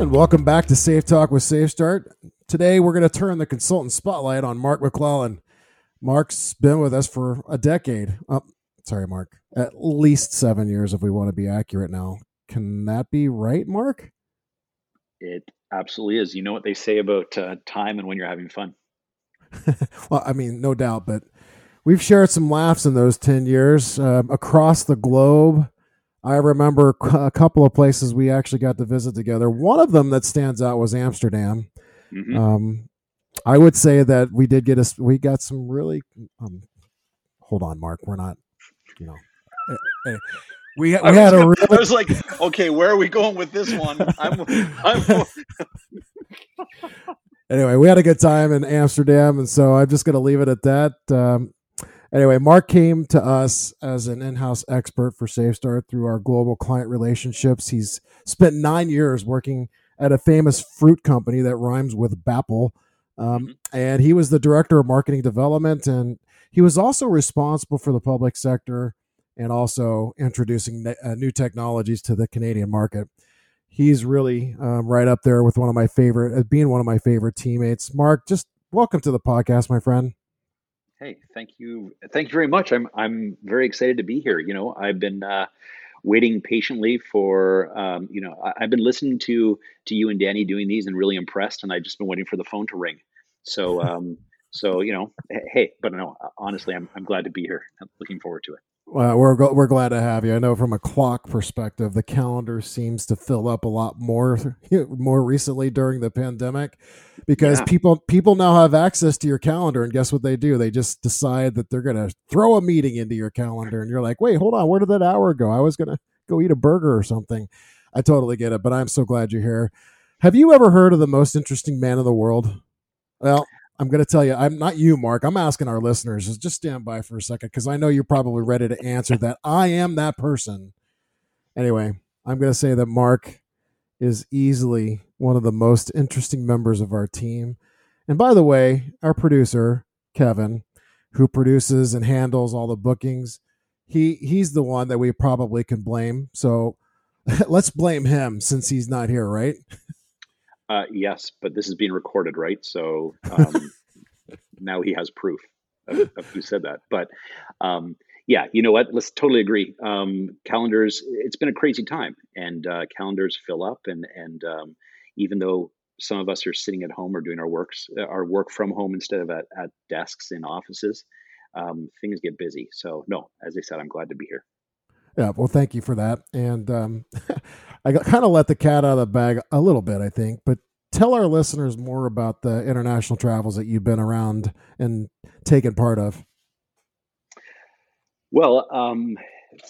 And welcome back to Safe Talk with Safe Start. Today we're going to turn the consultant spotlight on Mark MacLellan. Mark's been with us for a decade. Oh, sorry, Mark. At least seven years, if we want to be accurate now. Can that be right, Mark? It absolutely is. You know what they say about uh, time and when you're having fun. well, I mean, no doubt, but we've shared some laughs in those 10 years um, across the globe. I remember a couple of places we actually got to visit together. One of them that stands out was Amsterdam. Mm-hmm. Um, I would say that we did get us. We got some really. Um, hold on, Mark. We're not. You know. Eh, eh, we, we had a. Really, I was like, okay, where are we going with this one? I'm. I'm anyway, we had a good time in Amsterdam, and so I'm just going to leave it at that. Um, Anyway, Mark came to us as an in-house expert for SafeStart through our global client relationships. He's spent nine years working at a famous fruit company that rhymes with Bapple, um, mm-hmm. and he was the director of marketing development, and he was also responsible for the public sector and also introducing uh, new technologies to the Canadian market. He's really um, right up there with one of my favorite, uh, being one of my favorite teammates. Mark, just welcome to the podcast, my friend. Hey, thank you. Thank you very much. I'm I'm very excited to be here. You know, I've been uh, waiting patiently for um, you know I, have been listening to to you and Danny doing these and really impressed, and I've just been waiting for the phone to ring. So um, so you know, hey, but no, honestly, I'm I'm glad to be here. I'm looking forward to it. Well, we're we're glad to have you. I know from a clock perspective, the calendar seems to fill up a lot more more recently during the pandemic because yeah. people people now have access to your calendar, and guess what they do? They just decide that they're going to throw a meeting into your calendar, and you're like, wait, hold on, where did that hour go? I was going to go eat a burger or something. I totally get it, but I'm so glad you're here. Have you ever heard of the most interesting man in the world? Well, I'm going to tell you, I'm not you, Mark. I'm asking our listeners. Just stand by for a second because I know you're probably ready to answer that. I am that person. Anyway, I'm going to say that Mark is easily one of the most interesting members of our team. And by the way, our producer, Kevin, who produces and handles all the bookings, he he's the one that we probably can blame. So let's blame him since he's not here, right? Uh, yes, but this is being recorded, right? So um, now he has proof of, of, who said that. But um, yeah, you know what? Let's totally agree. Um, calendars, it's been a crazy time, and uh, calendars fill up, and and um, even though some of us are sitting at home or doing our works, uh, our work from home instead of at, at desks in offices, um, things get busy. So no, as I said, I'm glad to be here. Yeah, well, thank you for that. And um, I kind of let the cat out of the bag a little bit, I think. But tell our listeners more about the international travels that you've been around and taken part of. Well, um,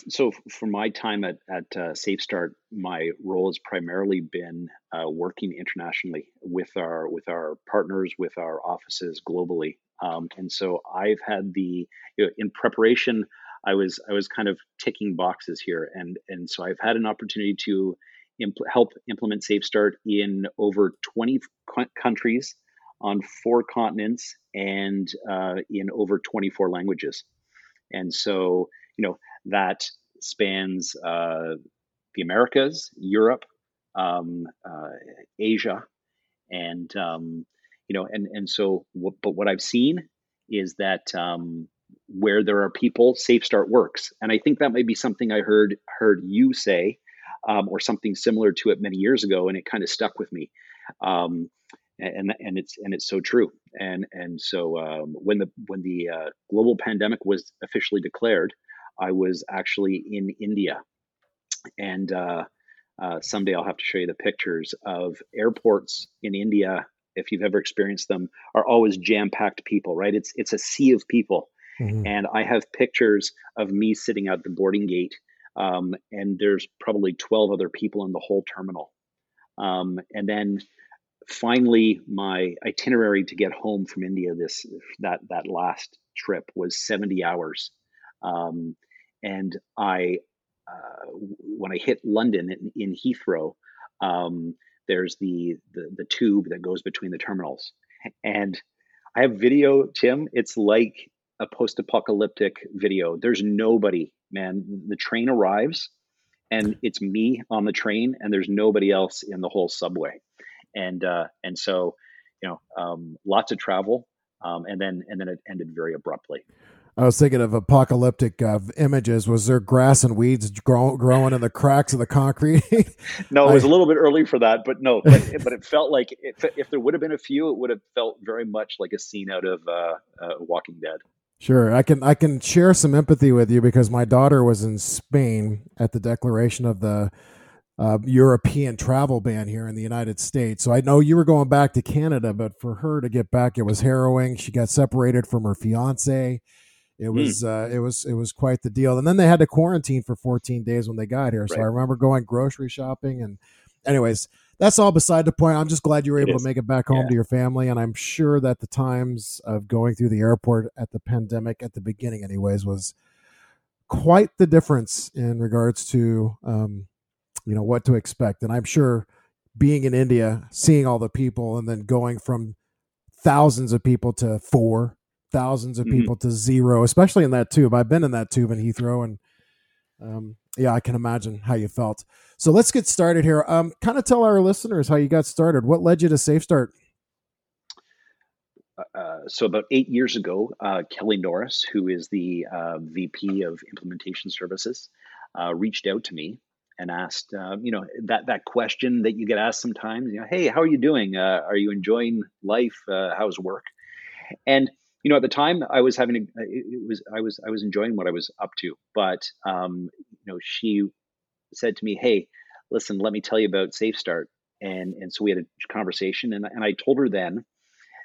so for my time at, at uh, SafeStart, my role has primarily been uh, working internationally with our with our partners, with our offices globally. Um, and so I've had the you know, in preparation I was I was kind of ticking boxes here, and and so I've had an opportunity to impl- help implement SafeStart in over 20 countries on four continents and uh, in over 24 languages, and so you know that spans uh, the Americas, Europe, um, uh, Asia, and um, you know, and and so, what, but what I've seen is that um, where there are people, Safe Start works. And I think that might be something I heard heard you say, um, or something similar to it many years ago, and it kind of stuck with me. Um, and and it's and it's so true. And and so um, when the when the uh, global pandemic was officially declared, I was actually in India, and uh, uh, someday I'll have to show you the pictures of airports in India. If you've ever experienced them, are always jam packed people. Right? It's it's a sea of people Mm-hmm. And I have pictures of me sitting at the boarding gate, um, and there's probably 12 other people in the whole terminal. Um, and then finally, my itinerary to get home from India this that that last trip was 70 hours. Um, and I, uh, when I hit London in, in Heathrow, um, there's the, the the tube that goes between the terminals, and I have video, Tim. It's like a post-apocalyptic video. There's nobody, man. The train arrives, and it's me on the train, and there's nobody else in the whole subway, and uh, and so you know, um, lots of travel, um, and then and then it ended very abruptly. I was thinking of apocalyptic uh, images. Was there grass and weeds grow, growing in the cracks of the concrete? no, it was I, a little bit early for that, but no, but, but it felt like if, if, there would have been a few, it would have felt very much like a scene out of uh, uh, Walking Dead. Sure, I can I can share some empathy with you because my daughter was in Spain at the declaration of the uh, European travel ban here in the United States. So I know you were going back to Canada, but for her to get back, it was harrowing. She got separated from her fiance. It hmm. was mm. uh, it was it was quite the deal. And then they had to quarantine for 14 days when they got here. So right. I remember going grocery shopping and anyways, that's all beside the point. I'm just glad you were able to make it back home yeah. to your family. And I'm sure that the times of going through the airport at the pandemic at the beginning, anyways, was quite the difference in regards to um, you know what to expect. And I'm sure being in India, seeing all the people, and then going from thousands of people to four, thousands of mm-hmm. people to zero, especially in that tube. I've been in that tube in Heathrow, and um, yeah, I can imagine how you felt. So let's get started here. Um, kind of tell our listeners how you got started. What led you to SafeStart? Uh, uh, so about eight years ago, uh, Kelly Norris, who is the uh, VP of Implementation Services, uh, reached out to me and asked, uh, you know, that that question that you get asked sometimes, you know, hey, how are you doing? Are you enjoying life? How's work? And you know, at the time, I was having a, it was I was I was enjoying what I was up to, but um, know, she said to me, hey, listen, let me tell you about Safe Start, and and so we had a conversation, and and I told her then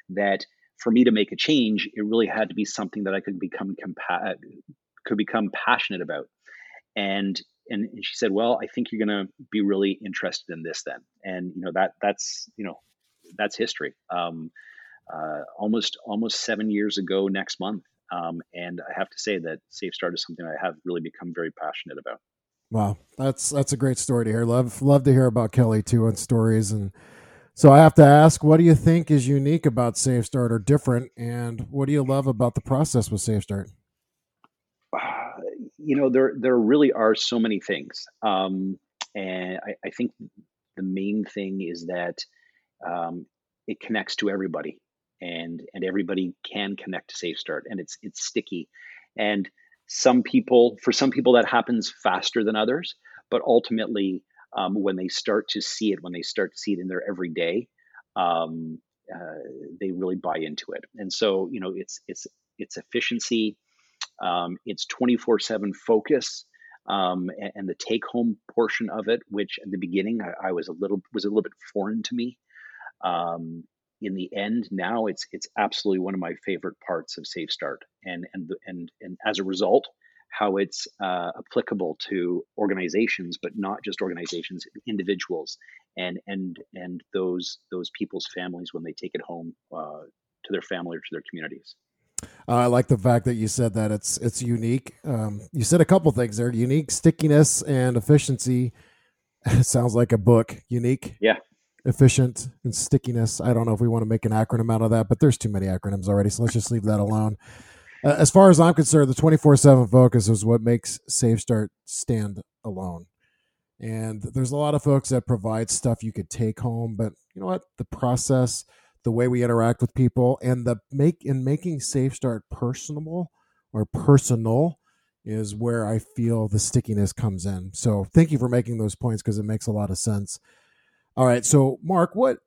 that for me to make a change, it really had to be something that I could become compa- could become passionate about, and and, and she said, "Well, I think you're going to be really interested in this then." And you know that that's you know that's history. Um, uh, almost almost seven years ago next month, um, and I have to say that Safe Start is something I have really become very passionate about. Wow, that's that's a great story to hear. Love love to hear about Kelly too and stories and. So I have to ask, what do you think is unique about Safe Start or different, and what do you love about the process with Safe Start? you know, there there really are so many things, um, and I, I, think the main thing is that um, it connects to everybody, and and everybody can connect to Safe Start, and it's it's sticky, and some people for some people that happens faster than others, but ultimately um, when they start to see it, when they start to see it in their everyday, um, uh, they really buy into it, and so you know it's it's it's efficiency um, it's 24 7 focus. Um, and, and, the take home portion of it, which at the beginning I, I, was a little was a little bit foreign to me. Um, in the end, now it's it's absolutely one of my favorite parts of Safe Start, and and and and as a result, how it's uh, applicable to organizations, but not just organizations, individuals, and and and those those people's families when they take it home uh, to their family or to their communities. I like the fact that you said that it's it's unique. Um, you said a couple things there: unique, stickiness, and efficiency. sounds like a book. Unique, yeah, efficient, and stickiness. I don't know if we want to make an acronym out of that, but there's too many acronyms already, so let's just leave that alone. Uh, as far as I'm concerned, the 24 7 focus is what makes Safe Start stand alone. And there's a lot of folks that provide stuff you could take home, but you know what? The process, the way we interact with people and the make in making safe start personable or personal is where I feel the stickiness comes in. So thank you for making those points because it makes a lot of sense. All right, so Mark, what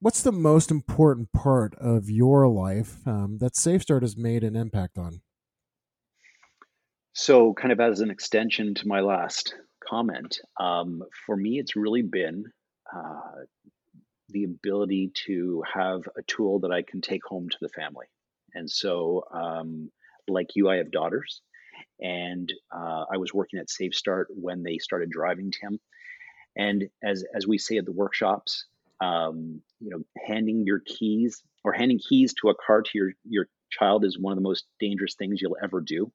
what's the most important part of your life um, that SafeStart has made an impact on? So, kind of as an extension to my last comment, um, for me, it's really been uh, the ability to have a tool that I can take home to the family. And so, um, like you, I have daughters, and uh, I was working at SafeStart when they started driving Tim. And as as we say at the workshops, um, you know, handing your keys or handing keys to a car to your your child is one of the most dangerous things you'll ever do.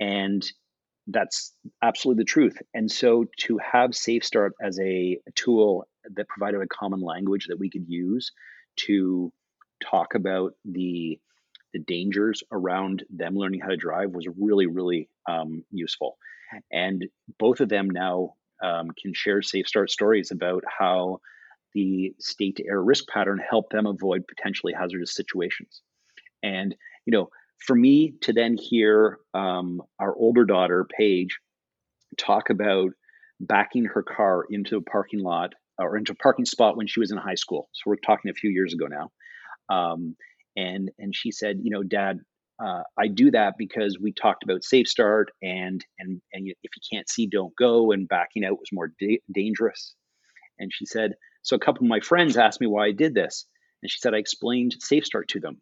And that's absolutely the truth. And so to have Safe Start as a, tool that provided a common language that we could use to talk about the the dangers around them learning how to drive was really really um, useful and both of them now um, can share safe start stories about how the state to error risk pattern helped them avoid potentially hazardous situations. And you know, for me to then hear um, our older daughter Paige talk about backing her car into a parking lot or into a parking spot when she was in high school. So we're talking a few years ago now. Um, and and she said, you know, Dad, uh, I do that because we talked about safe start and and and if you can't see, don't go, and backing out was more da- dangerous. And she said, so a couple of my friends asked me why I did this, and she said I explained safe start to them.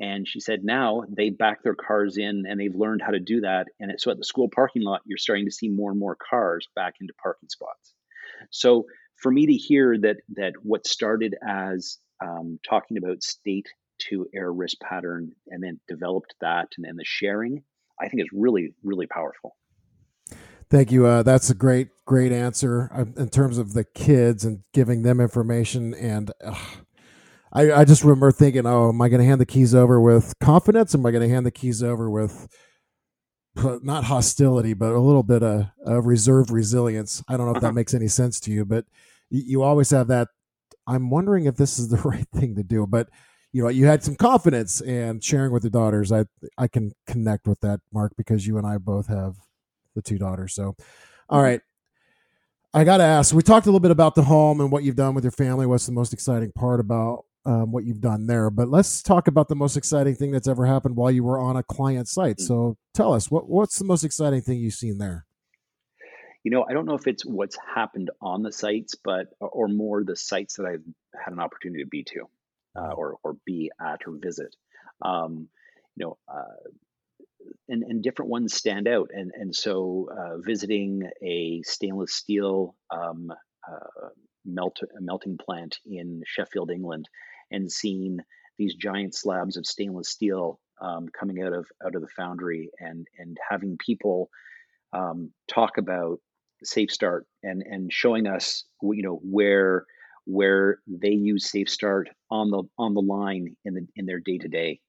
And she said now they back their cars in and they've learned how to do that. And so at the school parking lot, you're starting to see more and more cars back into parking spots. So for me to hear that that what started as um, talking about state to error risk pattern and then developed that and then the sharing, I think is really, really powerful. Thank you. Uh, that's a great, great answer uh, in terms of the kids and giving them information. And uh, I, I just remember thinking, oh, am I going to hand the keys over with confidence? Am I going to hand the keys over with not hostility, but a little bit of, of reserved resilience? I don't know if that uh-huh. makes any sense to you, but you, you always have that. I'm wondering if this is the right thing to do, but you know you had some confidence and sharing with your daughters. I i can connect with that mark because you and i both have the two daughters. So all mm-hmm. i gotta ask we talked a little bit about the home and what you've done with your family what's the most exciting part about um, what you've done there but let's talk about the most exciting thing that's ever happened while you were on a client site. So tell us what what's the most exciting thing you've seen there? You know i don't know if it's what's happened on the sites but or more the sites that i've had an opportunity to be to uh, or or be at or visit. Um, you know, uh, and and different ones stand out. And and so uh, visiting a stainless steel um, uh, melt melting plant in Sheffield, England, and seeing these giant slabs of stainless steel um, coming out of out of the foundry, and and having people um, talk about safe start and and showing us you know where where they use Safe Start on the on the line in the in their day to day.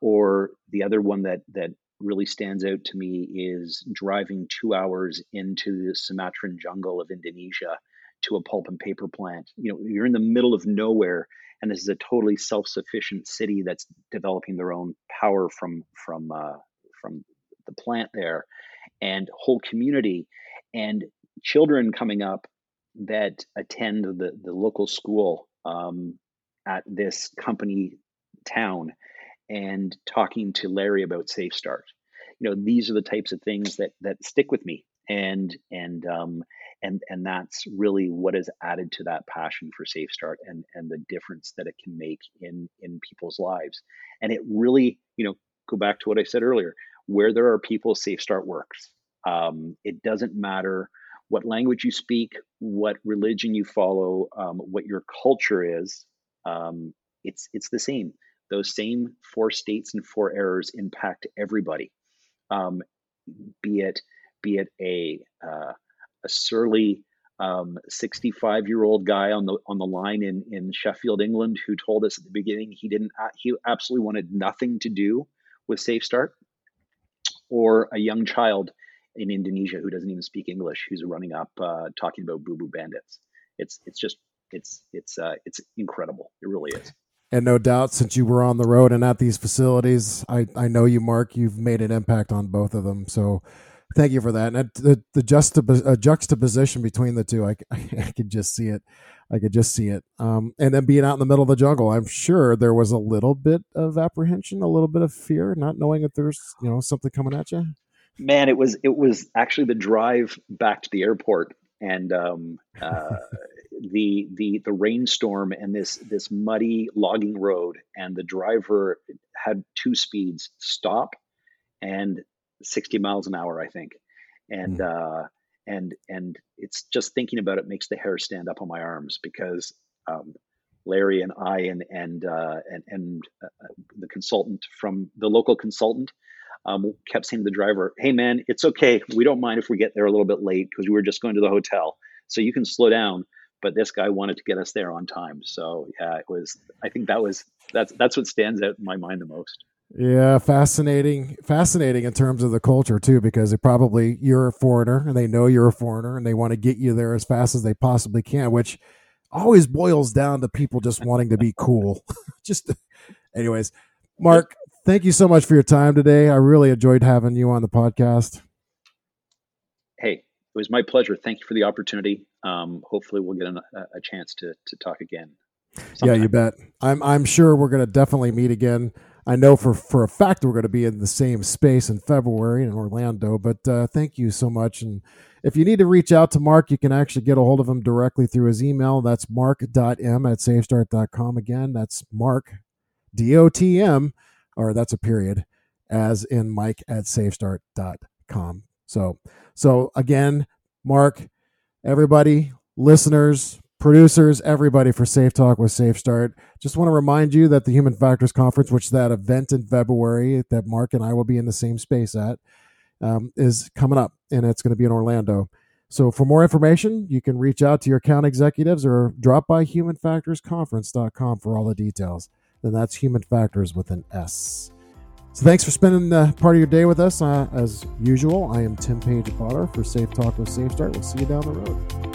Or the other one that that really stands out to me is driving two hours into the Sumatran jungle of Indonesia to a pulp and paper plant. You know, you're in the middle of nowhere, and this is a totally self-sufficient city that's developing their own power from from uh, from the plant there, and whole community and children coming up that attend the, the local school um, at this company town and talking to Larry about Safe Start. You know, these are the types of things that that stick with me, and and um, and and that's really what has added to that passion for Safe Start and and the difference that it can make in in people's lives. And it really, you know, go back to what I said earlier: where there are people, Safe Start works. Um, it doesn't matter what language you speak, what religion you follow, um, what your culture is, um, it's it's the same. Those same four states and four errors impact everybody. Um, be it be it a uh, a surly 65 um, year old guy on the on the line in in Sheffield, England, who told us at the beginning he didn't he absolutely wanted nothing to do with Safe Start, or a young child in Indonesia who doesn't even speak English, who's running up uh, talking about boo boo bandits. It's it's just it's it's uh, it's incredible. It really is. And no doubt, since you were on the road and at these facilities, I, I know you, Mark. You've made an impact on both of them. So, thank you for that. And the the juxtap- uh, juxtaposition between the two, I, I could just see it. I could just see it. Um, and then being out in the middle of the jungle, I'm sure there was a little bit of apprehension, a little bit of fear, not knowing if there's you know something coming at you man, it was it was actually the drive back to the airport and um, uh, the the the rainstorm and this this muddy logging road, and the driver had two speeds: stop and sixty miles an hour, I think, and. Mm. Uh, and and it's just thinking about it makes the hair stand up on my arms because um, Larry and I and and uh, and, and uh, the consultant from the local consultant um, kept saying to the driver, "Hey, man, it's okay. We don't mind if we get there a little bit late because we were just going to the hotel, so you can slow down." But this guy wanted to get us there on time, so yeah, it was. I think that was that's that's what stands out in my mind the most. Yeah, fascinating, fascinating in terms of the culture too, because they probably you're a foreigner and they know you're a foreigner and they want to get you there as fast as they possibly can, which always boils down to people just wanting to be cool. just, anyways, Mark, thank you so much for your time today. I really enjoyed having you on the podcast. Hey, it was my pleasure. Thank you for the opportunity. Um, hopefully, we'll get a, a chance to to talk again. Sometime. Yeah, you bet. I'm I'm sure we're going to definitely meet again. I know for for a fact we're going to be in the same space in February in Orlando. But uh, thank you so much. And if you need to reach out to Mark, you can actually get a hold of him directly through his email. That's mark.m at safestart.com. Again, that's mark, D O T M, or that's a period, as in Mike at safestart.com. So, so again, Mark, everybody, listeners, producers, everybody for Safe Talk with Safe Start. Just want to remind you that the Human Factors Conference, which that event in February that Mark and I will be in the same space at, um, is coming up, and it's going to be in Orlando. So for more information, you can reach out to your account executives or drop by humanfactorsconference.com for all the details. Then that's Human Factors with an S. So thanks for spending part of your day with us. Uh, as usual, I am Tim Page Bottorff for Safe Talk with Safe Start. We'll see you down the road.